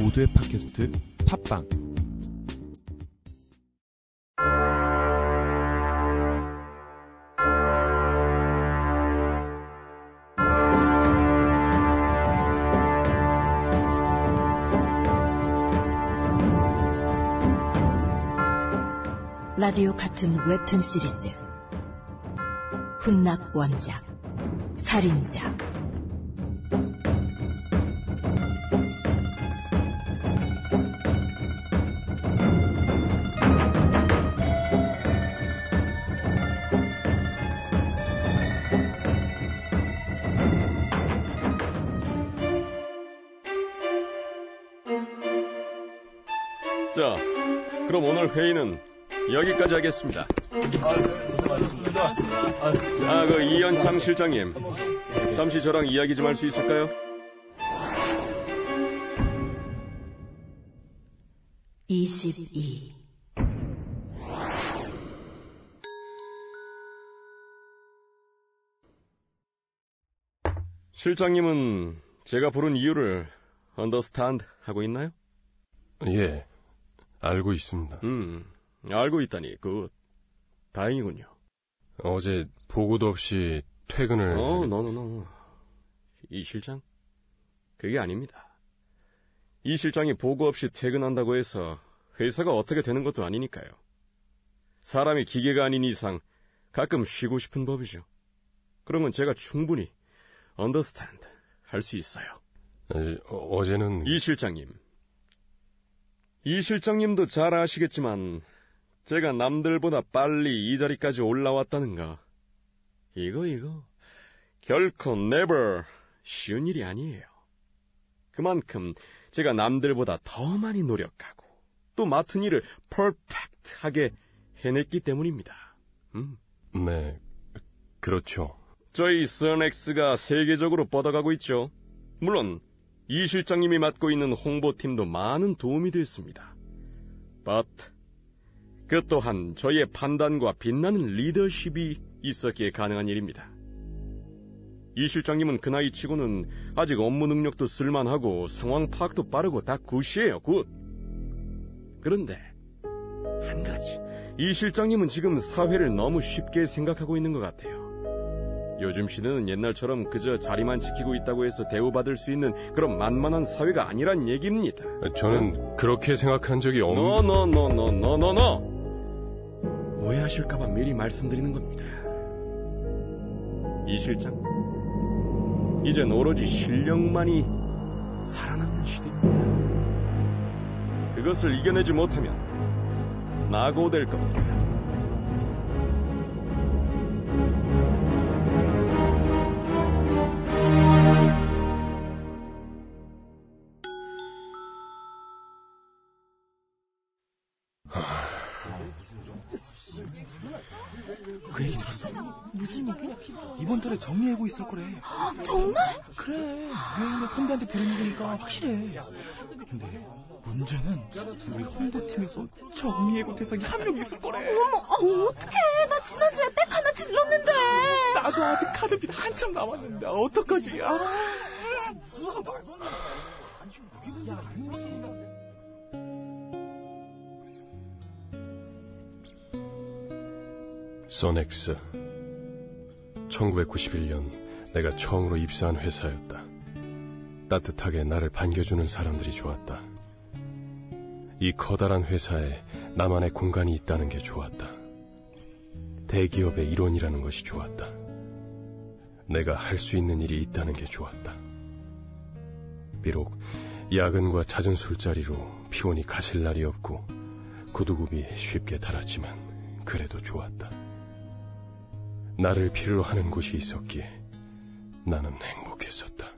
모두의 팟캐스트 팟빵. 라디오 같은 웹툰 시리즈. 훈낙 원작 살인자 자, 그럼 오늘 회의는 여기까지 하겠습니다. 아, 그 이현창 실장님, 잠시 저랑 이야기 좀 할 수 있을까요? 이십이 실장님은 제가 부른 이유를 understand 하고 있나요? 예, 알고 있습니다. 음, 알고 있다니 good. 다행이군요. 어제 보고도 없이 퇴근을. 어, no no no. 이 실장? 그게 아닙니다. 이 실장이 보고 없이 퇴근한다고 해서 회사가 어떻게 되는 것도 아니니까요. 사람이 기계가 아닌 이상 가끔 쉬고 싶은 법이죠. 그러면 제가 충분히 understand 할수 있어요. 에, 어, 어제는 이 실장님. 이 실장님도 잘 아시겠지만 제가 남들보다 빨리 이 자리까지 올라왔다는 거. 이거 이거 결코 never 쉬운 일이 아니에요. 그만큼 제가 남들보다 더 많이 노력하고 또 맡은 일을 퍼펙트하게 해냈기 때문입니다. 음. 네, 그렇죠. 저희 선엑스가 세계적으로 뻗어가고 있죠. 물론 이 실장님이 맡고 있는 홍보팀도 많은 도움이 됐습니다. But 그 또한 저희의 판단과 빛나는 리더십이 있었기에 가능한 일입니다. 이 실장님은 그 나이 치고는 아직 업무 능력도 쓸만하고 상황 파악도 빠르고 다 굿이에요, 굿. 그런데 한 가지, 이 실장님은 지금 사회를 너무 쉽게 생각하고 있는 것 같아요. 요즘 시대는 옛날처럼 그저 자리만 지키고 있다고 해서 대우받을 수 있는 그런 만만한 사회가 아니란 얘기입니다. 저는 그렇게 생각한 적이 없는. 노노노노노노노 오해하실까봐 미리 말씀드리는 겁니다. 이 실장, 이젠 오로지 실력만이 살아남는 시대입니다. 그것을 이겨내지 못하면 낙오될 겁니다. 이번 달에 정리하고 있을 거래. 정말? 그래. 유행의 선배한테 들은 얘기니까 확실해. 근데 문제는 우리 홍보팀에서 정리해고 대상이 한 명 있을 거래. 어머 어, 어떡해 나 지난주에 백 하나 질렀는데 나도 아직 카드비 한참 남았는데 어떡하지? 아. 소넥스. 1991년 내가 처음으로 입사한 회사였다. 따뜻하게 나를 반겨주는 사람들이 좋았다. 이 커다란 회사에 나만의 공간이 있다는 게 좋았다. 대기업의 일원이라는 것이 좋았다. 내가 할 수 있는 일이 있다는 게 좋았다. 비록 야근과 잦은 술자리로 피곤이 가실 날이 없고 구두굽이 쉽게 달았지만 그래도 좋았다. 나를 필요로 하는 곳이 있었기에 나는 행복했었다.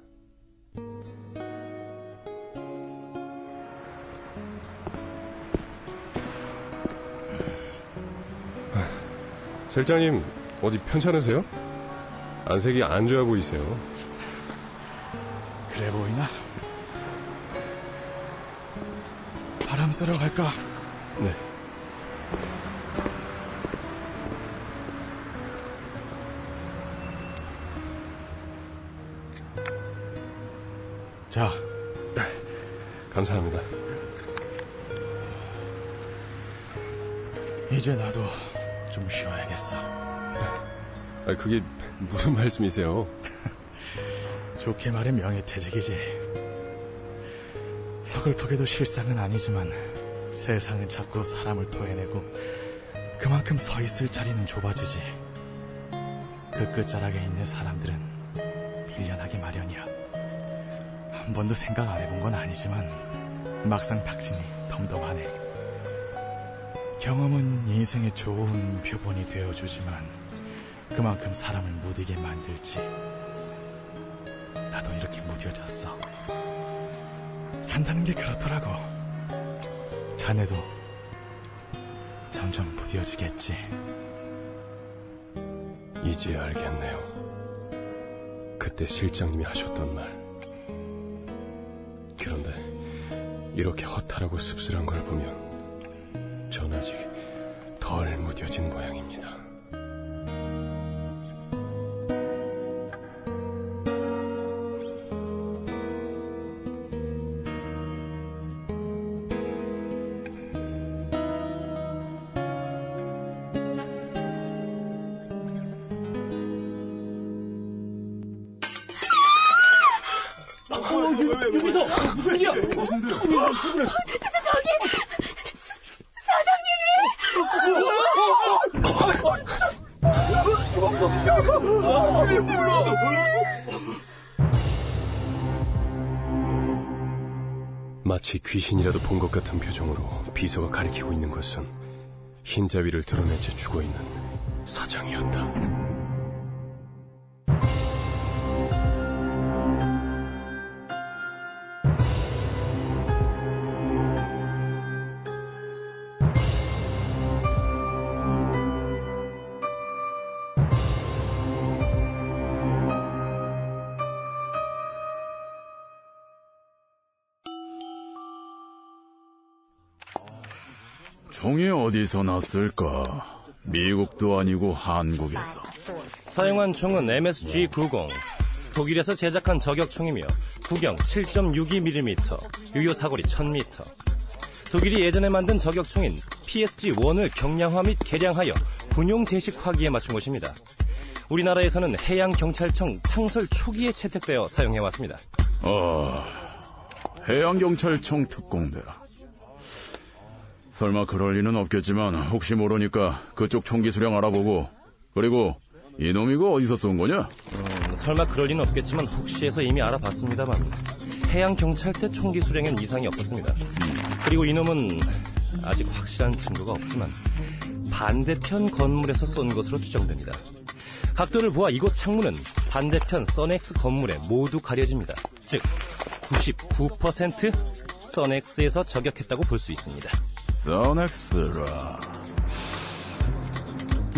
실장님 어디 편찮으세요? 안색이 안 좋아 보이세요. 그래 보이나? 바람 쐬러 갈까? 네. 감사합니다. 이제 나도 좀 쉬어야겠어. 아, 그게 무슨 말씀이세요? 좋게 말해 명예퇴직이지. 서글프게도 실상은 아니지만 세상은 자꾸 사람을 토해내고 그만큼 서 있을 자리는 좁아지지. 그 끝자락에 있는 사람들은 밀려나기 마련이야. 한 번도 생각 안 해본 건 아니지만 막상 닥치니 덤덤하네. 경험은 인생의 좋은 표본이 되어주지만 그만큼 사람을 무디게 만들지. 나도 이렇게 무뎌졌어. 산다는 게 그렇더라고. 자네도 점점 무뎌지겠지. 이제 알겠네요. 그때 실장님이 하셨던 말. 이렇게 허탈하고 씁쓸한 걸 보면 전 아직 덜 무뎌진 모양입니다. 진짜 저기! 사장님이 마치 귀신이라도 본 것 같은 표정으로 비서가 가리키고 있는 것은 흰자 위를 드러낸 채 죽어있는 사장이었다. 총이 어디서 났을까? 미국도 아니고 한국에서. 사용한 총은 MSG-90. 독일에서 제작한 저격총이며 구경 7.62mm, 유효 사거리 1000m. 독일이 예전에 만든 저격총인 PSG-1을 경량화 및 개량하여 군용 제식 화기에 맞춘 것입니다. 우리나라에서는 해양경찰청 창설 초기에 채택되어 사용해왔습니다. 어, 해양경찰청 특공대라. 설마 그럴 리는 없겠지만 혹시 모르니까 그쪽 총기 수량 알아보고 그리고 이놈 이거 어디서 쏜 거냐? 설마 그럴 리는 없겠지만 혹시 해서 이미 알아봤습니다만 해양 경찰대 총기 수량엔 이상이 없었습니다. 그리고 이놈은 아직 확실한 증거가 없지만 반대편 건물에서 쏜 것으로 추정됩니다. 각도를 보아 이곳 창문은 반대편 써넥스 건물에 모두 가려집니다. 즉 99% 써넥스에서 저격했다고 볼 수 있습니다. 써넥스라.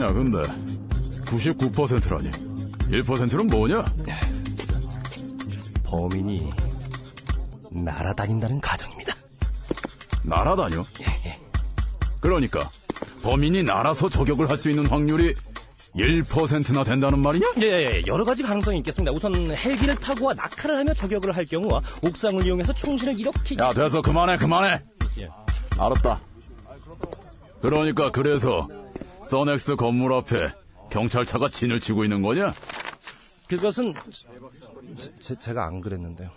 야, 근데 99%라니. 1%는 뭐냐? 범인이 날아다닌다는 가정입니다. 날아다녀? 그러니까 범인이 날아서 저격을 할 수 있는 확률이 1%나 된다는 말이냐? 예, 예, 여러 가지 가능성이 있겠습니다. 우선 헬기를 타고와 낙하를 하며 저격을 할 경우와 옥상을 이용해서 총신을 이렇게 야, 돼서 그만해, 그만해. 예. 알았다. 그러니까 그래서 써넥스 건물 앞에 경찰차가 진을 치고 있는 거냐? 그것은 제, 제가 안 그랬는데요.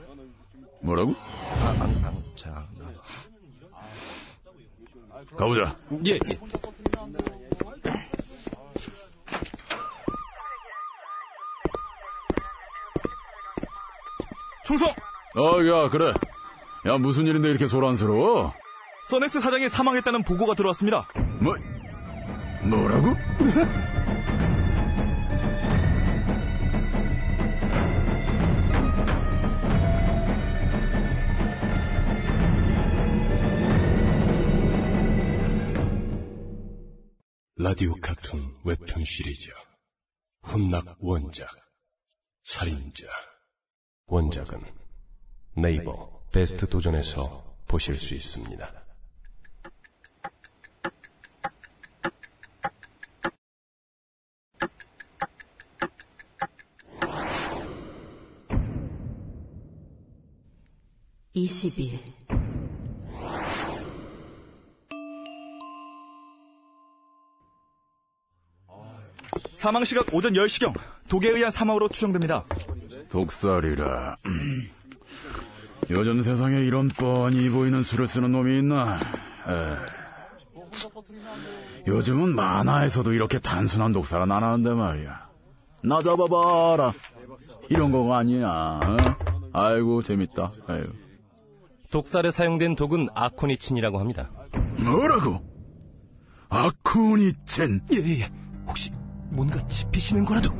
뭐라고? 아, 안, 안, 제가 안, 가보자. 예, 예. 충성! 어, 야, 그래. 야, 무슨 일인데 이렇게 소란스러워? 써넥스 사장이 사망했다는 보고가 들어왔습니다. 뭐, 뭐라고? 라디오 카툰 웹툰 시리즈 훈낙 원작 살인자 원작은 네이버 베스트 도전에서 보실 수 있습니다. 20일 사망 시각 오전 10시경 독에 의한 사망으로 추정됩니다. 독살이라. 요즘 세상에 이런 뻔히 보이는 술을 쓰는 놈이 있나? 에이. 요즘은 만화에서도 이렇게 단순한 독살은 안 하는데 말이야. 나 잡아봐라. 이런 거 아니야. 어? 아이고 재밌다. 아이고. 독살에 사용된 독은 아코니친이라고 합니다. 뭐라고? 아쿠니첸. 예예 예. 혹시 뭔가 짚히시는 거라도?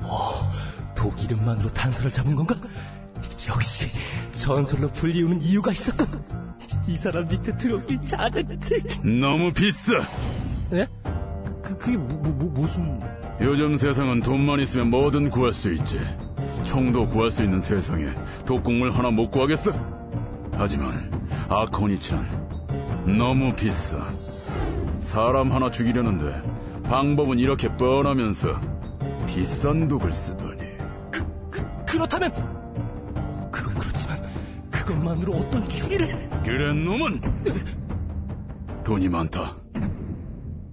어, 독 이름만으로 단서를 잡은 건가? 역시 전설로 불리우는 이유가 있었군. 이 사람 밑에 들어오길 잘했지. 너무 비싸. 예? 그 그게 뭐, 뭐, 뭐, 무슨? 요즘 세상은 돈만 있으면 뭐든 구할 수 있지. 총도 구할 수 있는 세상에 독국물 하나 못 구하겠어? 하지만 아코니치는 너무 비싸. 사람 하나 죽이려는데 방법은 이렇게 뻔하면서 비싼 독을 쓰더니 그, 그렇다면 그건 그렇지만 그것만으로 어떤 추리를? 그래 놈은 돈이 많다.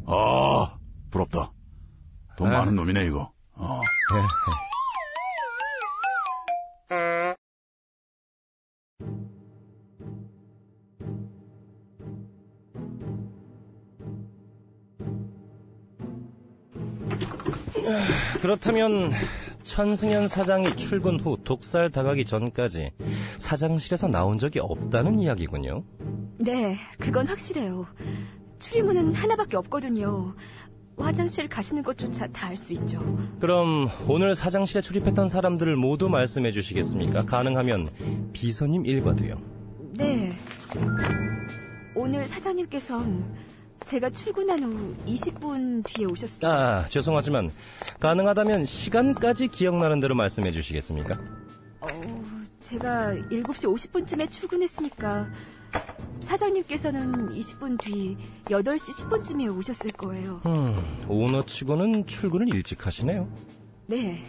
아 부럽다. 돈 많은 놈이네 이거. 어. 그렇다면 천승현 사장이 출근 후 독살 당하기 전까지 사장실에서 나온 적이 없다는 이야기군요. 네, 그건 확실해요. 출입문은 하나밖에 없거든요. 화장실 가시는 것조차 다 알 수 있죠. 그럼 오늘 사장실에 출입했던 사람들을 모두 말씀해 주시겠습니까? 가능하면 비서님 일과도요. 네. 오늘 사장님께선 제가 출근한 후 20분 뒤에 오셨어요. 아, 죄송하지만 가능하다면 시간까지 기억나는 대로 말씀해 주시겠습니까? 어, 제가 7시 50분쯤에 출근했으니까 사장님께서는 20분 뒤 8시 10분쯤에 오셨을 거예요. 음, 오너치고는 출근을 일찍 하시네요. 네.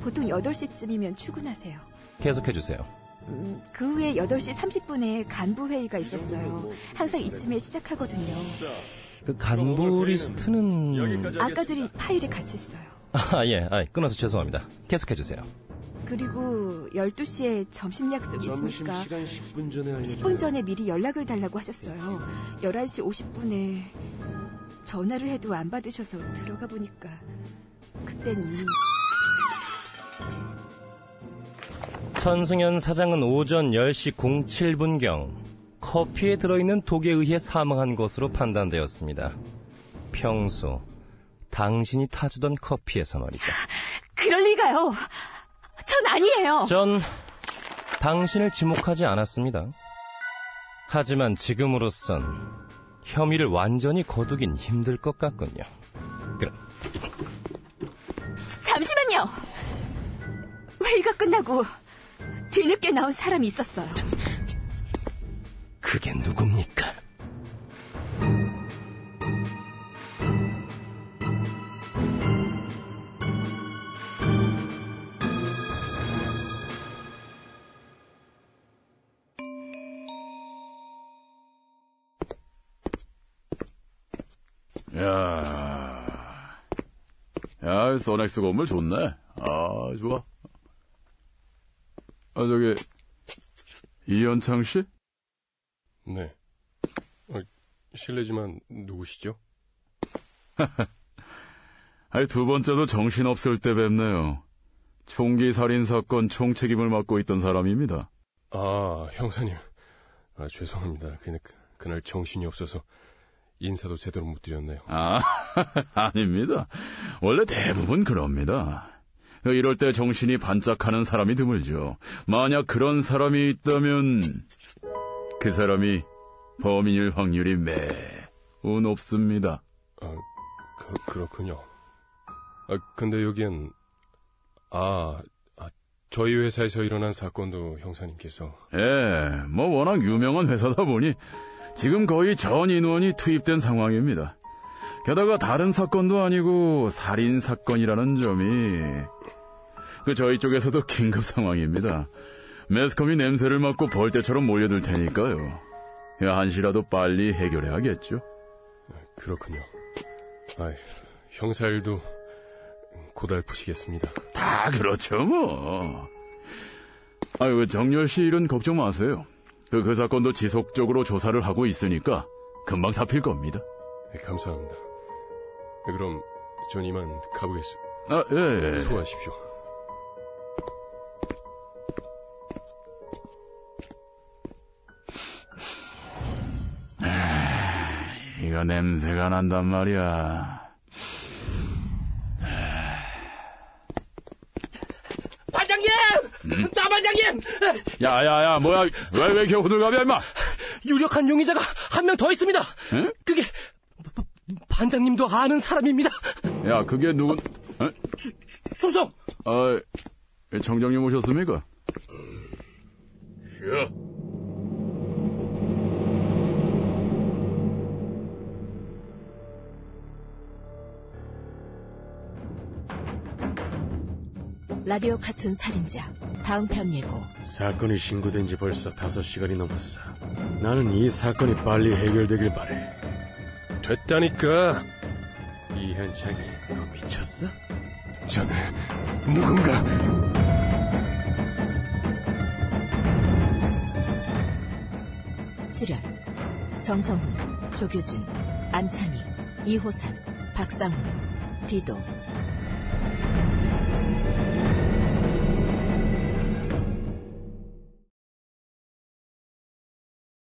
보통 8시쯤이면 출근하세요. 계속해 주세요. 음, 그 후에 8시 30분에 간부 회의가 있었어요. 항상 이쯤에 시작하거든요. 그 간부 리스트는 아까 드린 파일에 같이 있어요. 아, 예. 아, 끊어서 죄송합니다. 계속해 주세요. 그리고 12시에 점심 약속이 있으니까 10분 전에 미리 연락을 달라고 하셨어요. 11시 50분에 전화를 해도 안 받으셔서 들어가 보니까 그땐 이미 천승현 사장은 오전 10시 07분경 커피에 들어있는 독에 의해 사망한 것으로 판단되었습니다. 평소 당신이 타주던 커피에서 말이죠. 그럴 리가요. 전 아니에요. 전 당신을 지목하지 않았습니다. 하지만 지금으로선 혐의를 완전히 거두긴 힘들 것 같군요. 그럼 잠시만요. 회의가 끝나고 뒤늦게 나온 사람이 있었어요. 그게 누굽니까? 야, 야, 소넥스 건물 좋네. 아, 좋아. 아, 저기, 이현창 씨? 네. 어, 실례지만 누구시죠? 아니, 두 번째도 정신없을 때 뵙네요. 총기 살인 사건 총책임을 맡고 있던 사람입니다. 아, 형사님. 아, 죄송합니다. 그날, 그날 정신이 없어서 인사도 제대로 못 드렸네요. 아, 아닙니다. 원래 대부분 그럽니다. 이럴 때 정신이 반짝하는 사람이 드물죠. 만약 그런 사람이 있다면 그 사람이 범인일 확률이 매우 높습니다. 아, 그, 그렇군요. 아, 근데 여기엔, 아, 아, 저희 회사에서 일어난 사건도 형사님께서, 예, 뭐 워낙 유명한 회사다 보니 지금 거의 전 인원이 투입된 상황입니다. 게다가 다른 사건도 아니고 살인 사건이라는 점이 그 저희 쪽에서도 긴급 상황입니다. 매스컴이 냄새를 맡고 벌떼처럼 몰려들 테니까요. 한시라도 빨리 해결해야겠죠. 그렇군요. 아, 형사 일도 고달프시겠습니다. 다 그렇죠, 뭐. 아유, 그 정열 씨 일은 걱정 마세요. 그, 그 사건도 지속적으로 조사를 하고 있으니까 금방 잡힐 겁니다. 네, 감사합니다. 네, 그럼 전 이만 가보겠습니다. 아, 예, 예. 수고하십시오. 이거 냄새가 난단 말이야. 반장님! 나 반장님! 야, 야, 야, 뭐야. 왜, 왜 이렇게 호들갑이야, 임마? 유력한 용의자가 한 명 더 있습니다. 응? 그게 바- 반장님도 아는 사람입니다. 야, 그게 누군, 에? 소송! 아, 청장님 오셨습니까? 라디오 카툰 살인자 다음 편 예고 사건이 신고된 지 벌써 다섯 시간이 넘었어. 나는 이 사건이 빨리 해결되길 바래. 됐다니까. 이현창이 너 미쳤어? 저는 누군가 출연 정성훈, 조규준, 안찬희, 이호산, 박상훈, 디도,